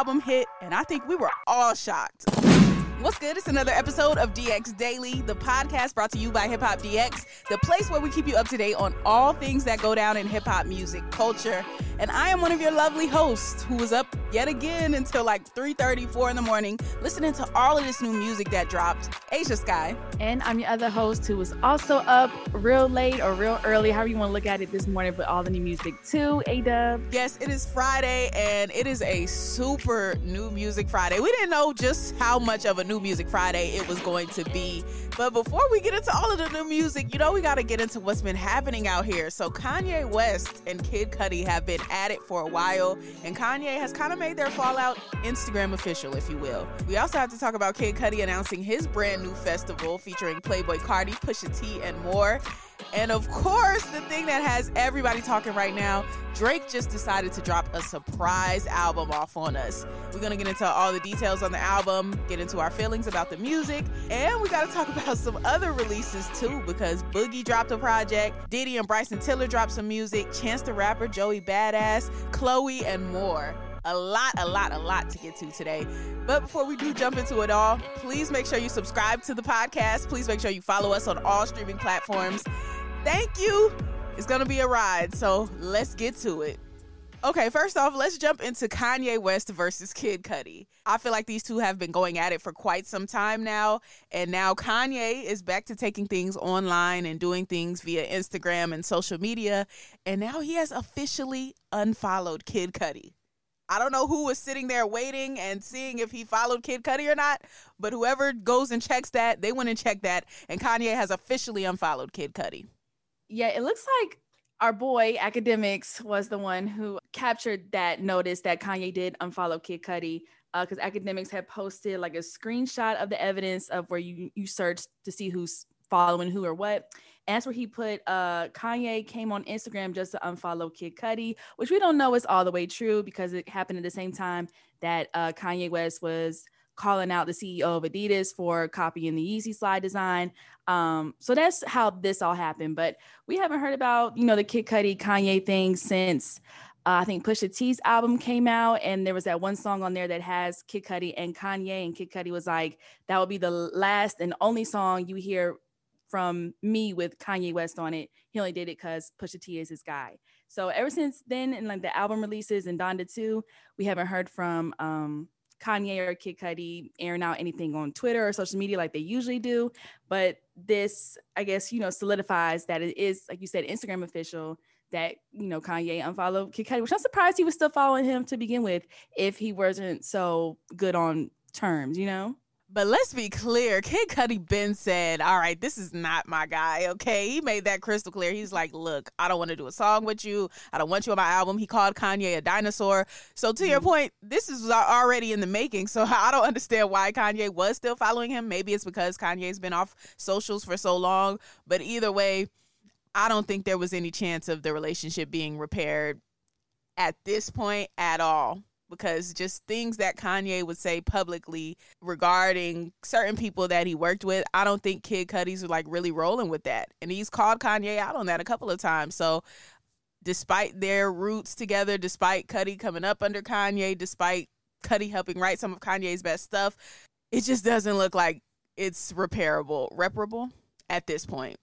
Album hit, and I think we were all shocked. What's good? It's another episode of DX Daily, the podcast brought to you by Hip Hop DX, the place where we keep you up to date on all things that go down in hip hop music culture. And I am one of your lovely hosts who was up yet again until like 3:30, 4 in the morning, listening to all of this new music that dropped. Ashia Skye. And I'm your other host who was also up real late or real early, however you want to look at it this morning, but all the new music too. A Dub. Yes, it is Friday and it is a super new music Friday. We didn't know just how much of a New Music Friday it was going to be. But before we get into all of the new music, you know, we got to get into what's been happening out here. So, Kanye West and Kid Cudi have been at it for a while, and Kanye has kind of made their fallout Instagram official, if you will. We also have to talk about Kid Cudi announcing his brand new festival featuring Playboi Carti, Pusha T, and more. And of course, the thing that has everybody talking right now, Drake just decided to drop a surprise album off on us. We're gonna get into all the details on the album, get into our feelings about the music, and we gotta talk about some other releases too, because Boogie dropped a project, Diddy and Bryson Tiller dropped some music, Chance the Rapper, Joey Badass, Chloe, and more a lot, a lot, a lot to get to today. But before we do jump into it all, please make sure you subscribe to the podcast. Please make sure you follow us on all streaming platforms. Thank you. It's going to be a ride, so let's get to it. Okay, first off, let's jump into Kanye West versus Kid Cudi. I feel like these two have been going at it for quite some time now, and now Kanye is back to taking things online and doing things via Instagram and social media, and now he has officially unfollowed Kid Cudi. I don't know who was sitting there waiting and seeing if he followed Kid Cudi or not, but whoever goes and checks that, they went and checked that, and Kanye has officially unfollowed Kid Cudi. Yeah, it looks like our boy Akademiks was the one who captured that notice that Kanye did unfollow Kid Cudi because uh, Akademiks had posted like a screenshot of the evidence of where you you search to see who's following who or what. And that's where he put uh, Kanye came on Instagram just to unfollow Kid Cudi, which we don't know is all the way true because it happened at the same time that uh, Kanye West was calling out the CEO of Adidas for copying the Yeezy slide design. Um, so that's how this all happened. But we haven't heard about, you know, the Kid Cudi Kanye thing since uh, I think Pusha T's album came out, and there was that one song on there that has Kid Cudi and Kanye, and Kid Cudi was like, "That would be the last and only song you hear from me with Kanye West on it. He only did it because Pusha T is his guy. So ever since then, and like the album releases and Donda 2, we haven't heard from um, Kanye or Kid Cudi airing out anything on Twitter or social media like they usually do. But this, I guess, you know, solidifies that it is, like you said, Instagram official that, you know, Kanye unfollowed Kid Cudi, which I'm surprised he was still following him to begin with if he wasn't so good on terms, you know? But let's be clear, Kid Cudi Ben said, All right, this is not my guy, okay? He made that crystal clear. He's like, Look, I don't want to do a song with you. I don't want you on my album. He called Kanye a dinosaur. So, to mm-hmm. your point, this is already in the making. So, I don't understand why Kanye was still following him. Maybe it's because Kanye's been off socials for so long. But either way, I don't think there was any chance of the relationship being repaired at this point at all because just things that Kanye would say publicly regarding certain people that he worked with, I don't think Kid Cudi's like really rolling with that. And he's called Kanye out on that a couple of times. So despite their roots together, despite Cudi coming up under Kanye, despite Cudi helping write some of Kanye's best stuff, it just doesn't look like it's repairable, reparable at this point.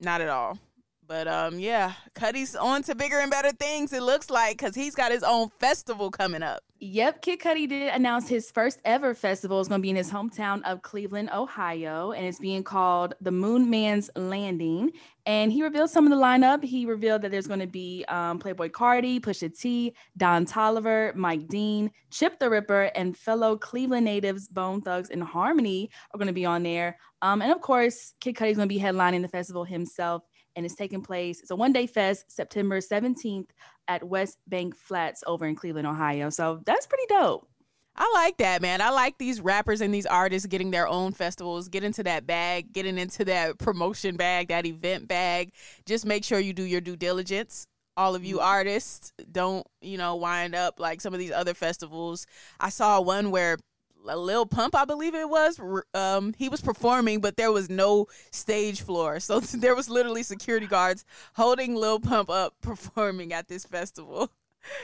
Not at all. But um, yeah, Cudi's on to bigger and better things. It looks like because he's got his own festival coming up. Yep, Kid Cudi did announce his first ever festival is going to be in his hometown of Cleveland, Ohio, and it's being called the Moon Man's Landing. And he revealed some of the lineup. He revealed that there's going to be um, Playboi Carti, Pusha T, Don Toliver, Mike Dean, Chip tha Ripper, and fellow Cleveland natives Bone Thugs and Harmony are going to be on there. Um, and of course, Kid Cudi is going to be headlining the festival himself and it's taking place. It's a one day fest, September 17th at West Bank Flats over in Cleveland, Ohio. So that's pretty dope. I like that, man. I like these rappers and these artists getting their own festivals, get into that bag, getting into that promotion bag, that event bag. Just make sure you do your due diligence. All of you mm-hmm. artists don't, you know, wind up like some of these other festivals. I saw one where Lil Pump, I believe it was. Um, he was performing, but there was no stage floor, so there was literally security guards holding Lil Pump up performing at this festival.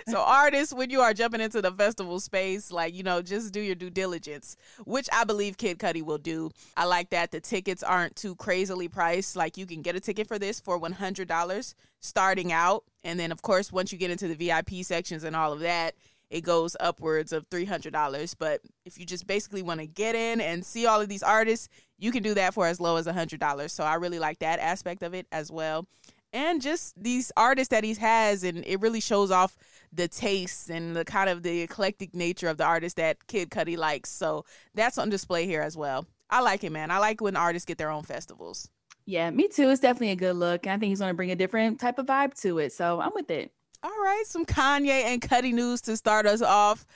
So artists when you are jumping into the festival space like you know just do your due diligence which i believe kid cudi will do. I like that the tickets aren't too crazily priced. Like you can get a ticket for this for $100 starting out. And then of course once you get into the vip sections and all of that it goes upwards of $300 but if you just basically want to get in and see all of these artists you can do that for as low as $100 so i really like that aspect of it as well and just these artists that he has and it really shows off the tastes and the kind of the eclectic nature of the artist that Kid Cudi likes. So that's on display here as well. I like it, man. I like when artists get their own festivals. Yeah, me too. It's definitely a good look. And I think he's going to bring a different type of vibe to it. So I'm with it. All right, some Kanye and Cudi news to start us off.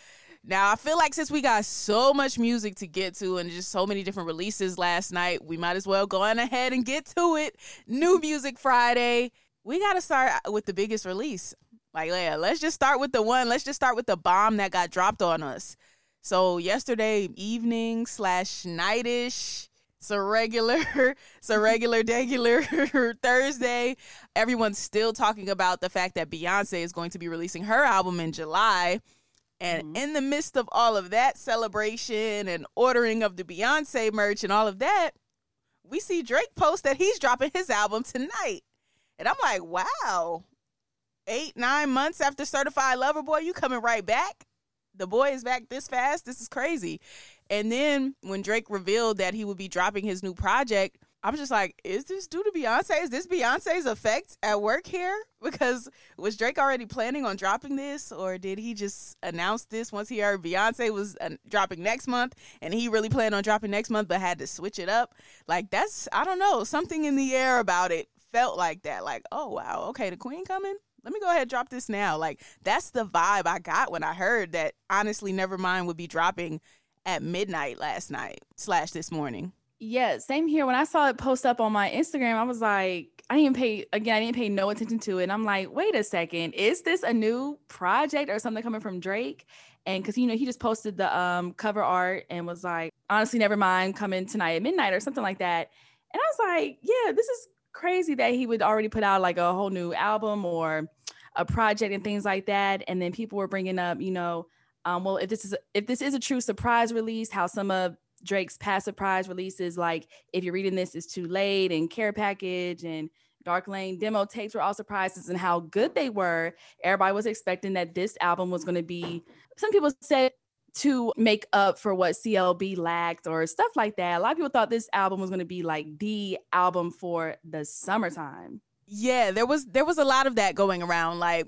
Now, I feel like since we got so much music to get to and just so many different releases last night, we might as well go on ahead and get to it. New Music Friday. We got to start with the biggest release. Like, yeah, let's just start with the one. Let's just start with the bomb that got dropped on us. So yesterday evening slash nightish, it's a regular, it's a regular, regular Thursday. Everyone's still talking about the fact that Beyonce is going to be releasing her album in July. And mm-hmm. in the midst of all of that celebration and ordering of the Beyonce merch and all of that, we see Drake post that he's dropping his album tonight. And I'm like, wow, eight, nine months after Certified Lover Boy, you coming right back? The boy is back this fast. This is crazy. And then when Drake revealed that he would be dropping his new project, I was just like, is this due to Beyonce? Is this Beyonce's effect at work here? Because was Drake already planning on dropping this, or did he just announce this once he heard Beyonce was uh, dropping next month and he really planned on dropping next month but had to switch it up? Like, that's, I don't know, something in the air about it felt like that. Like, oh, wow, okay, the queen coming? let me go ahead and drop this now. Like that's the vibe I got when I heard that honestly Nevermind would be dropping at midnight last night slash this morning. Yeah, same here. When I saw it post up on my Instagram, I was like, I didn't pay again, I didn't pay no attention to it. And I'm like, wait a second, is this a new project or something coming from Drake? And because you know, he just posted the um cover art and was like, honestly, never mind, coming tonight at midnight or something like that. And I was like, yeah, this is crazy that he would already put out like a whole new album or a project and things like that. And then people were bringing up, you know, um, well, if this is if this is a true surprise release, how some of Drake's past surprise releases, like if you're reading this, is too late and care package and Dark Lane demo tapes were all surprises and how good they were. Everybody was expecting that this album was going to be. Some people said to make up for what CLB lacked or stuff like that. A lot of people thought this album was going to be like the album for the summertime. Yeah, there was there was a lot of that going around like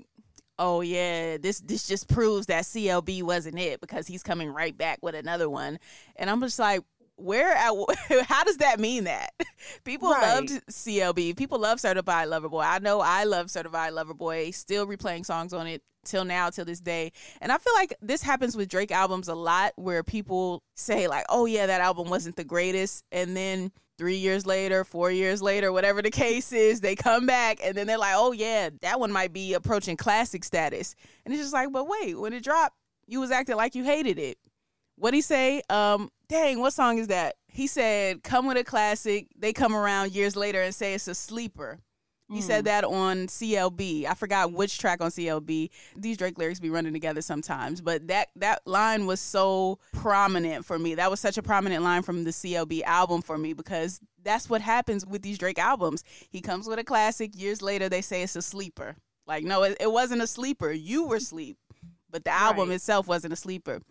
oh yeah, this this just proves that CLB wasn't it because he's coming right back with another one. And I'm just like where at how does that mean that? People right. loved clb people love certified lover boy. I know i love certified lover boy. Still replaying songs on it till now till this day. And i feel like this happens with drake albums a lot where people say like oh yeah that album wasn't the greatest. And then three years later, four years later, whatever the case is, they come back and then they're like, oh yeah, that one might be approaching classic status. And it's just like, but wait, when it dropped, you was acting like you hated it. What'd he say? Um, dang, what song is that? He said, come with a classic. They come around years later and say it's a sleeper. He mm. said that on CLB. I forgot which track on CLB. These Drake lyrics be running together sometimes, but that that line was so prominent for me. That was such a prominent line from the CLB album for me because that's what happens with these Drake albums. He comes with a classic. Years later, they say it's a sleeper. Like, no, it, it wasn't a sleeper. You were sleep, but the album right. itself wasn't a sleeper.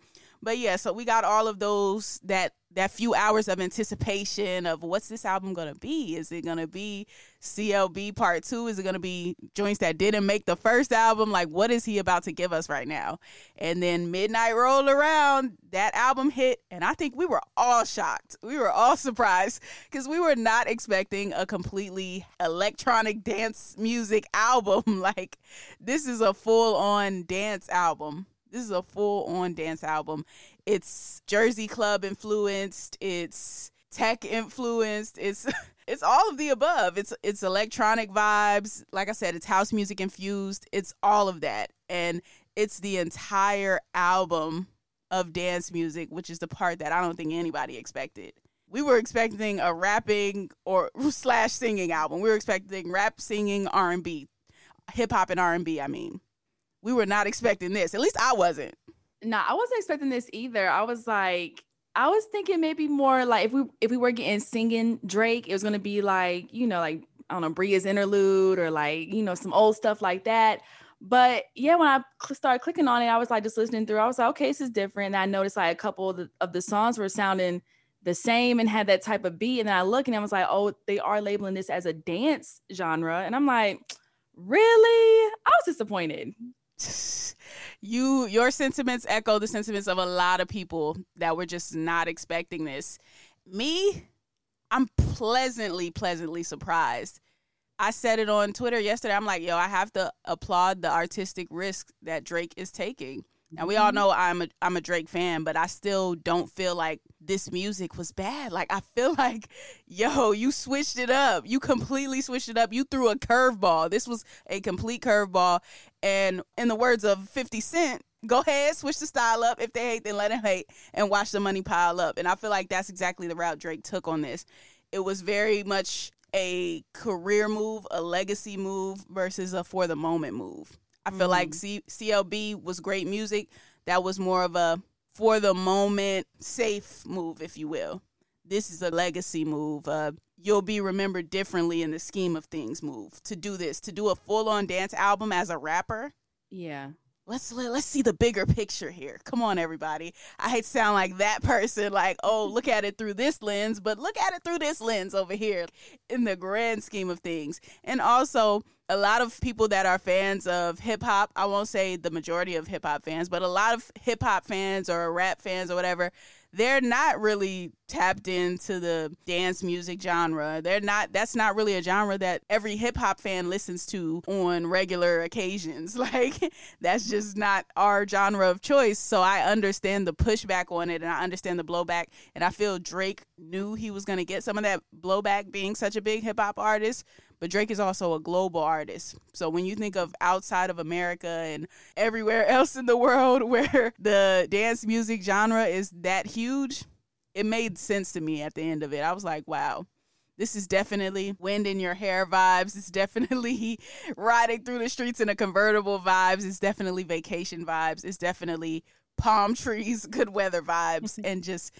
But yeah, so we got all of those that that few hours of anticipation of what's this album gonna be? Is it gonna be CLB part two? Is it gonna be joints that didn't make the first album? Like, what is he about to give us right now? And then Midnight rolled around, that album hit, and I think we were all shocked. We were all surprised because we were not expecting a completely electronic dance music album. like, this is a full on dance album This is a full on dance album. It's Jersey Club influenced. It's tech influenced. It's it's all of the above. It's it's electronic vibes. Like I said, it's house music infused. It's all of that. And it's the entire album of dance music, which is the part that I don't think anybody expected. We were expecting a rapping or slash singing album. We were expecting rap, singing, R and B, hip hop and R and B. I mean, we were not expecting this. At least I wasn't. No, I wasn't expecting this either. I was like, I was thinking maybe more like if we if we were getting singing Drake, it was gonna be like you know like I don't know Bria's interlude or like you know some old stuff like that. But yeah, when I cl- started clicking on it, I was like just listening through. I was like, okay, this is different. And I noticed like a couple of the, of the songs were sounding the same and had that type of beat. And then I look and I was like, oh, they are labeling this as a dance genre. And I'm like, really? I was disappointed. you your sentiments echo the sentiments of a lot of people that were just not expecting this. Me, I'm pleasantly, pleasantly surprised. I said it on Twitter yesterday. I'm like, yo, I have to applaud the artistic risk that Drake is taking. And we all mm-hmm. know I'm a I'm a Drake fan, but I still don't feel like this music was bad. Like I feel like, yo, you switched it up. You completely switched it up. You threw a curveball. This was a complete curveball. And in the words of 50 Cent, go ahead, switch the style up. If they hate, then let them hate and watch the money pile up. And I feel like that's exactly the route Drake took on this. It was very much a career move, a legacy move versus a for the moment move. I feel mm-hmm. like C- CLB was great music. That was more of a for the moment safe move, if you will. This is a legacy move. Uh, you'll be remembered differently in the scheme of things move to do this, to do a full on dance album as a rapper. Yeah let's let's see the bigger picture here. Come on, everybody. I hate to sound like that person, like, oh, look at it through this lens, but look at it through this lens over here in the grand scheme of things. And also, a lot of people that are fans of hip hop, I won't say the majority of hip hop fans, but a lot of hip hop fans or rap fans or whatever, they're not really tapped into the dance music genre. They're not that's not really a genre that every hip hop fan listens to on regular occasions. Like that's just not our genre of choice. So I understand the pushback on it and I understand the blowback and I feel Drake knew he was going to get some of that blowback being such a big hip hop artist, but Drake is also a global artist. So when you think of outside of America and everywhere else in the world where the dance music genre is that huge, it made sense to me at the end of it. I was like, wow. This is definitely wind in your hair vibes. It's definitely riding through the streets in a convertible vibes. It's definitely vacation vibes. It's definitely palm trees, good weather vibes, and just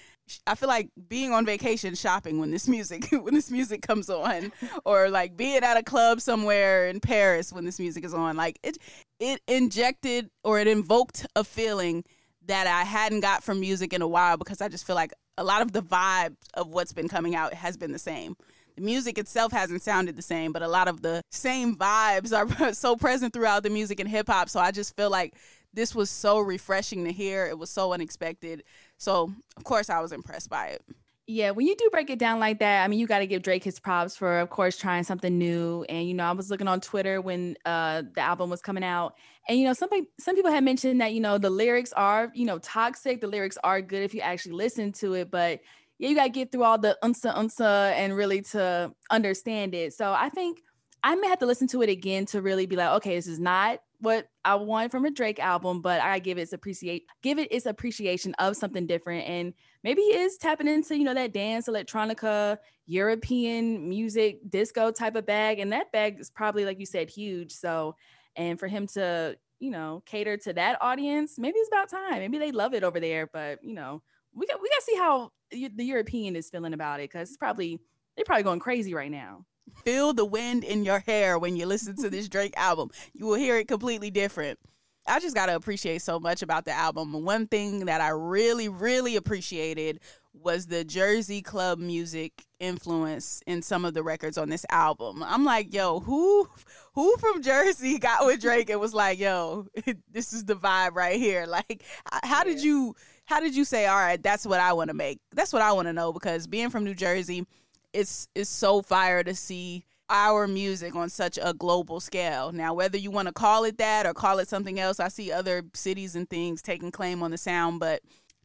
I feel like being on vacation shopping when this music when this music comes on or like being at a club somewhere in Paris when this music is on like it it injected or it invoked a feeling that I hadn't got from music in a while because I just feel like a lot of the vibe of what's been coming out has been the same. The music itself hasn't sounded the same, but a lot of the same vibes are so present throughout the music and hip hop. So I just feel like this was so refreshing to hear. It was so unexpected. So, of course, I was impressed by it. Yeah, when you do break it down like that, I mean, you got to give Drake his props for, of course, trying something new. And you know, I was looking on Twitter when uh, the album was coming out, and you know, some some people had mentioned that you know the lyrics are you know toxic. The lyrics are good if you actually listen to it, but yeah, you got to get through all the unsa unsa and really to understand it. So I think I may have to listen to it again to really be like, okay, this is not what I want from a Drake album, but I give it its appreciate give it its appreciation of something different. And maybe he is tapping into, you know, that dance, electronica, European music, disco type of bag. And that bag is probably, like you said, huge. So, and for him to, you know, cater to that audience, maybe it's about time. Maybe they love it over there. But, you know, we got we gotta see how the European is feeling about it because it's probably they're probably going crazy right now. Feel the wind in your hair when you listen to this Drake album. You will hear it completely different. I just got to appreciate so much about the album. One thing that I really, really appreciated was the Jersey club music influence in some of the records on this album. I'm like, yo, who who from Jersey got with Drake and was like, yo, this is the vibe right here. Like how did you how did you say, all right, that's what I want to make? That's what I want to know because being from New Jersey, it's it's so fire to see our music on such a global scale. Now, whether you want to call it that or call it something else, I see other cities and things taking claim on the sound, but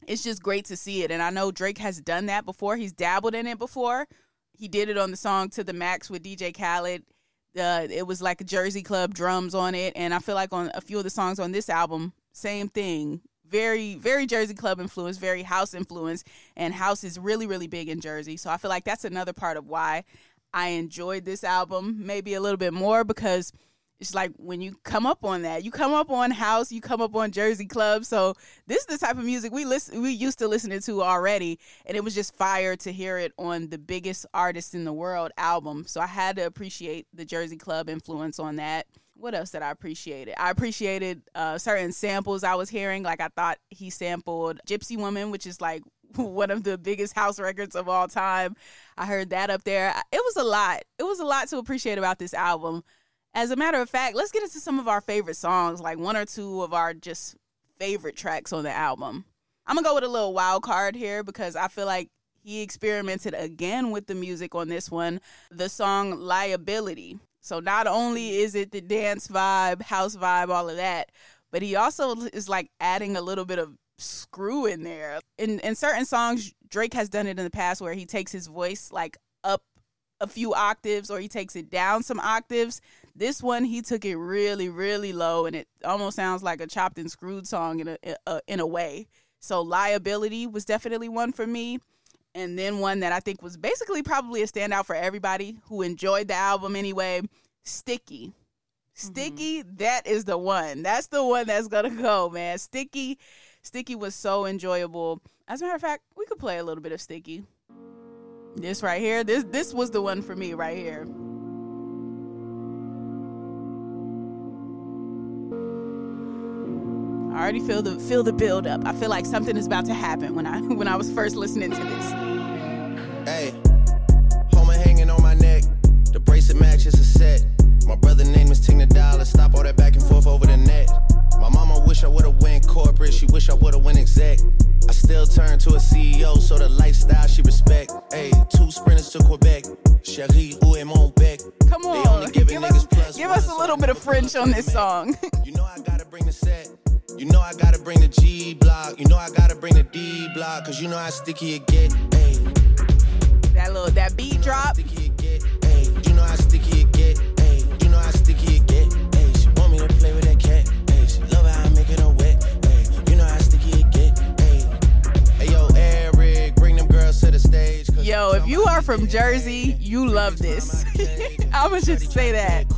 it's just great to see it. And I know Drake has done that before. He's dabbled in it before. He did it on the song To the Max with DJ Khaled. Uh, it was like Jersey Club drums on it. And I feel like on a few of the songs on this album, same thing. Very, very Jersey Club influence, very house influence. And house is really, really big in Jersey. So I feel like that's another part of why I enjoyed this album maybe a little bit more because it's like when you come up on that, you come up on house, you come up on Jersey Club. So this is the type of music we listen we used to listening to already, and it was just fire to hear it on the biggest artist in the world album. So I had to appreciate the Jersey Club influence on that. What else did I appreciate? It I appreciated uh, certain samples I was hearing. Like I thought he sampled Gypsy Woman, which is like one of the biggest house records of all time. I heard that up there. It was a lot. It was a lot to appreciate about this album. As a matter of fact, let's get into some of our favorite songs, like one or two of our just favorite tracks on the album. I'm gonna go with a little wild card here because I feel like he experimented again with the music on this one, the song Liability. So not only mm. is it the dance vibe, house vibe, all of that, but he also is like adding a little bit of screw in there. In in certain songs, Drake has done it in the past where he takes his voice like up a few octaves or he takes it down some octaves. This one he took it really really low and it almost sounds like a chopped and screwed song in a, a in a way. So liability was definitely one for me. And then one that I think was basically probably a standout for everybody who enjoyed the album anyway, Sticky. Sticky, mm-hmm. that is the one. That's the one that's gonna go, man. Sticky, Sticky was so enjoyable. As a matter of fact, we could play a little bit of Sticky. This right here, this this was the one for me right here. I already feel the feel the build up. I feel like something is about to happen when I when I was first listening to this. Hey, Homer hanging on my neck. The bracelet match is a set. My brother name is Tina Dollar. Stop all that back and forth over the net. My mama wish I would've went corporate. She wish I would've went exec. I still turn to a CEO, so the lifestyle she respect. Hey, two sprinters to Quebec. Cherie, où est mon bec? Come on, give, us, give us a little bit of French on this song. You know I gotta bring the G block. You know I gotta bring the D block. Cause you know how sticky it get. Ay. That little that beat drop. Sticky it get. Ay. You know how sticky it get. Ay. You know how sticky it get. Ay. She want me to play with that cat. Ay. She love how I make it wet. Ay. You know how sticky it get. Ay. Hey yo, Eric, bring them girls to the stage. Yo, if you are from Jersey, you love this. I'ma just say that.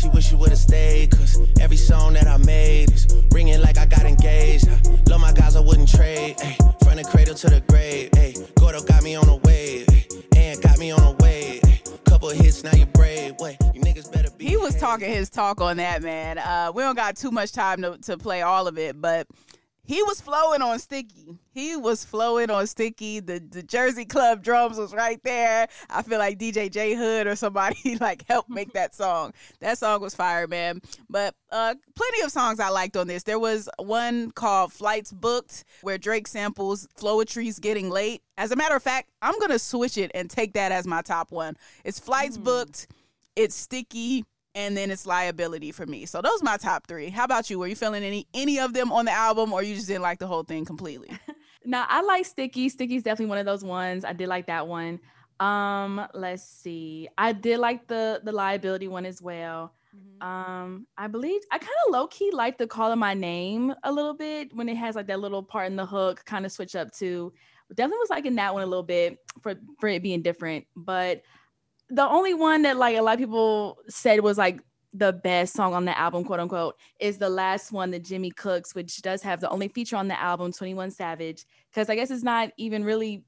She wish she would've stayed, cause every song that I made is ringing like I got engaged. I love my guys, I wouldn't trade. Ay, from the cradle to the grave. Ay, Gordo got me on a wave, and got me on a wave. Couple hits, now you brave. Wait, you niggas better be. He was talking his talk on that, man. Uh, we don't got too much time to, to play all of it, but he was flowing on Sticky. He was flowing on Sticky. The the Jersey Club drums was right there. I feel like DJ J Hood or somebody like helped make that song. That song was fire, man. But uh, plenty of songs I liked on this. There was one called Flights Booked where Drake samples Floetry's Getting Late. As a matter of fact, I'm gonna switch it and take that as my top one. It's Flights mm. Booked. It's Sticky and then it's liability for me. So those are my top three. How about you? Were you feeling any any of them on the album, or you just didn't like the whole thing completely? no, I like Sticky. Sticky's definitely one of those ones. I did like that one. Um, let's see. I did like the the liability one as well. Mm-hmm. Um, I believe I kind of low key like the calling my name a little bit when it has like that little part in the hook, kind of switch up to. Definitely was liking that one a little bit for for it being different, but the only one that like a lot of people said was like the best song on the album, quote unquote, is the last one, the Jimmy Cooks, which does have the only feature on the album, 21 Savage, because I guess it's not even really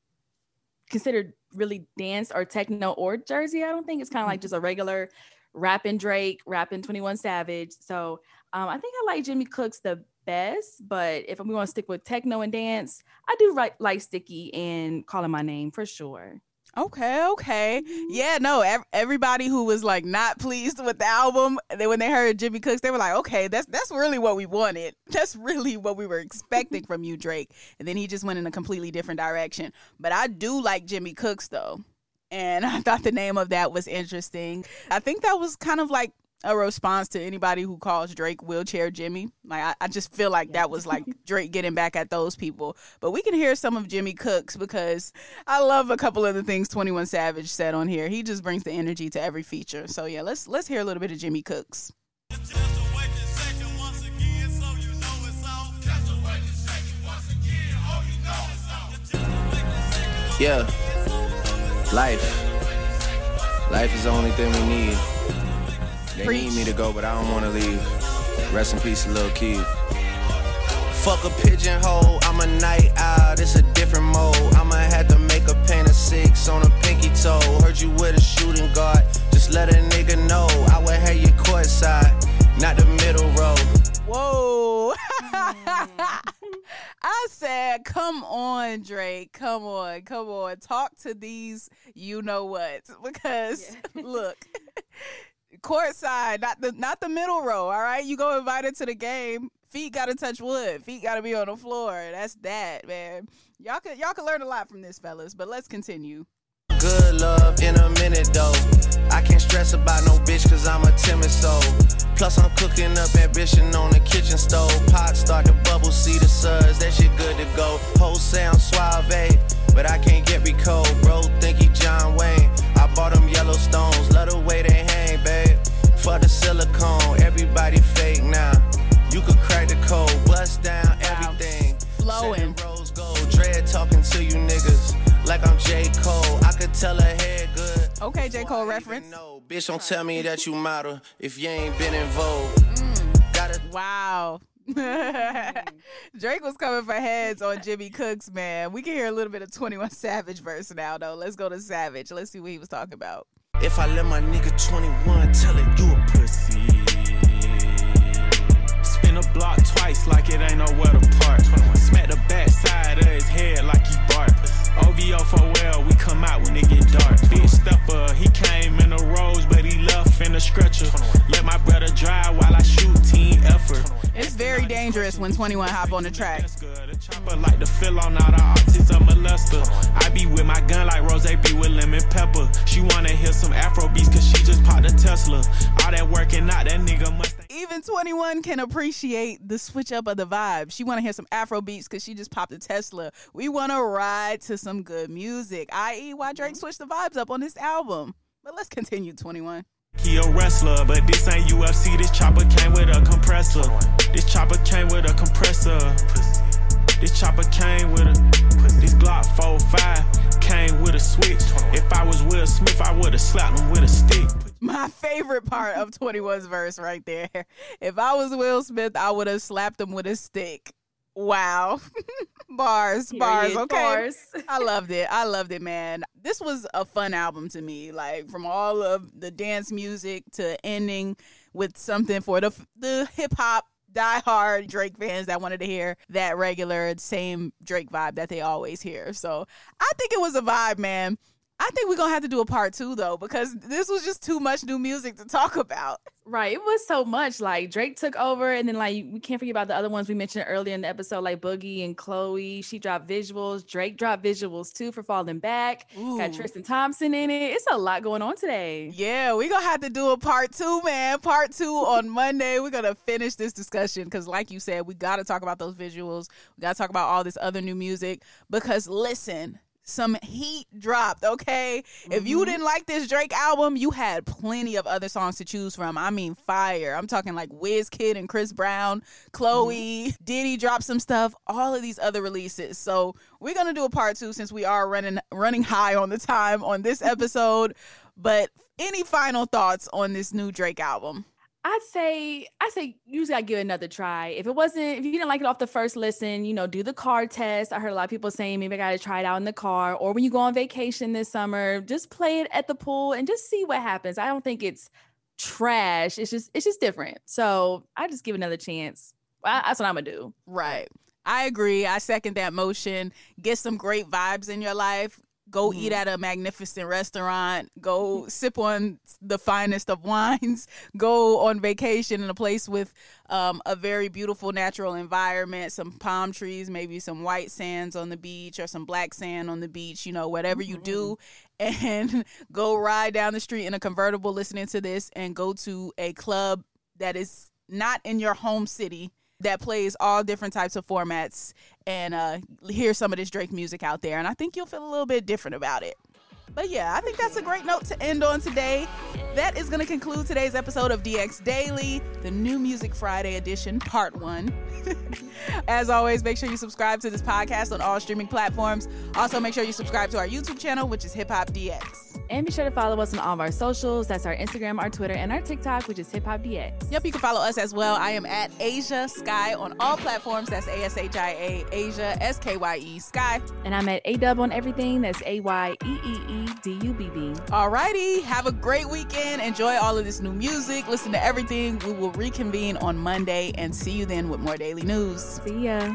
considered really dance or techno or Jersey. I don't think it's kind of like mm-hmm. just a regular rapping Drake, rapping 21 Savage. So um, I think I like Jimmy Cooks the best, but if we want to stick with techno and dance, I do like, like Sticky and Calling My Name for sure. Okay, okay. Yeah, no, ev- everybody who was like not pleased with the album, they, when they heard Jimmy Cooks, they were like, okay, that's that's really what we wanted. That's really what we were expecting from you, Drake. And then he just went in a completely different direction. But I do like Jimmy Cooks though. And I thought the name of that was interesting. I think that was kind of like a response to anybody who calls Drake wheelchair Jimmy. Like I, I just feel like that was like Drake getting back at those people. But we can hear some of Jimmy Cooks because I love a couple of the things 21 Savage said on here. He just brings the energy to every feature. So yeah, let's let's hear a little bit of Jimmy Cooks. Yeah. Life. Life is the only thing we need. They Preach. need me to go, but I don't wanna leave. Rest in peace, little Keith. Fuck a pigeonhole, I'm a night owl, it's a different mode. I'ma have to make a paint of six on a pinky toe. Heard you with a shooting guard, just let a nigga know. I would have you courtside, not the middle row. Whoa. I said, come on, Drake. Come on. Come on. Talk to these you know what. Because look, courtside, not the not the middle row, all right? You go invited to the game. Feet gotta touch wood. Feet gotta be on the floor. That's that, man. Y'all could y'all could learn a lot from this, fellas, but let's continue. Good love in a minute though. I can't stress about no bitch cause I'm a timid soul. Plus I'm cooking up ambition on the kitchen stove. Pot start to bubble, see the suds, that shit good to go. Whole sound suave, but I can't get me cold. Bro, think he John Wayne. I bought them Yellowstones, love the way they. For the silicone, everybody fake now. You could crack the code, bust down everything. Flowing. Rose gold, dread talking to you niggas like I'm J. Cole. I could tell her head good. Okay, J. Cole reference. know. Bitch, don't tell me that you model if you ain't been in vogue. Mm. Gotta Wow. Drake was coming for heads on Jimmy Cooks, man. We can hear a little bit of 21 Savage verse now, though. Let's go to Savage. Let's see what he was talking about. If I let my nigga 21 tell it you a pussy. Spin a block twice like it ain't nowhere to park. Smack the back side of his head like he bark. OVO for well, we come out when it get dark. Big stepper, he came in the rose, but he left in the stretcher. Let my brother drive while I shoot team effort. It's very dangerous when 21 hop on the track. The like to fill on all the autism molester. I be with my gun like Rose be with lemon pepper. She wanna hear some Afro beats cause she just popped a Tesla. All that working out, that nigga must Even 21 can appreciate the switch up of the vibe. She want to hear some Afro beats because she just popped a Tesla. We want to ride to some good music, i.e., why mm-hmm. Drake switched the vibes up on this album. But let's continue, 21. He a wrestler, but this ain't UFC. This chopper came with a compressor. This chopper came with a compressor. This chopper came with a. This Glock 45 came with a switch. If I was Will Smith, I would've slapped him with a stick. My favorite part of 21's verse right there. If I was Will Smith, I would have slapped him with a stick. Wow. bars, bars, Period. okay. Bars. I loved it. I loved it, man. This was a fun album to me. Like from all of the dance music to ending with something for the the hip hop diehard Drake fans that wanted to hear that regular same Drake vibe that they always hear. So I think it was a vibe, man. I think we're gonna have to do a part two though, because this was just too much new music to talk about. Right. It was so much. Like Drake took over, and then like we can't forget about the other ones we mentioned earlier in the episode, like Boogie and Chloe. She dropped visuals. Drake dropped visuals too for Falling Back. Got Tristan Thompson in it. It's a lot going on today. Yeah, we're gonna have to do a part two, man. Part two on Monday. We're gonna finish this discussion because, like you said, we gotta talk about those visuals. We gotta talk about all this other new music. Because listen, some heat dropped, okay? If you mm-hmm. didn't like this Drake album, you had plenty of other songs to choose from. I mean, fire. I'm talking like Kid and Chris Brown, Chloe, mm-hmm. Diddy dropped some stuff, all of these other releases. So we're gonna do a part two since we are running running high on the time on this episode. But any final thoughts on this new Drake album? I'd say I say usually I give it another try. If it wasn't, if you didn't like it off the first listen, you know, do the car test. I heard a lot of people saying maybe I gotta try it out in the car, or when you go on vacation this summer, just play it at the pool and just see what happens. I don't think it's trash. It's just it's just different. So I just give it another chance. I, that's what I'm gonna do. Right. I agree. I second that motion. Get some great vibes in your life. Go Mm-hmm. eat at a magnificent restaurant, go sip on the finest of wines, go on vacation in a place with um, a very beautiful natural environment, some palm trees, maybe some white sands on the beach or some black sand on the beach, you know, whatever you do, and go ride down the street in a convertible listening to this and go to a club that is not in your home city that plays all different types of formats and uh, hear some of this Drake music out there. And I think you'll feel a little bit different about it. But yeah, I think that's a great note to end on today. That is going to conclude today's episode of DX Daily, the New Music Friday edition, part one. As always, make sure you subscribe to this podcast on all streaming platforms. Also, make sure you subscribe to our YouTube channel, which is Hip Hop DX. And be sure to follow us on all of our socials. That's our Instagram, our Twitter, and our TikTok, which is Hip Hop DX. Yep, you can follow us as well. I am at Ashia Skye on all platforms. That's A S H I A, Ashia, S K Y E, Skye. And I'm at A Dub on everything. That's A Y E E E D U B B. Alrighty, have a great weekend. Enjoy all of this new music. Listen to everything. We will reconvene on Monday and see you then with more daily news. See ya.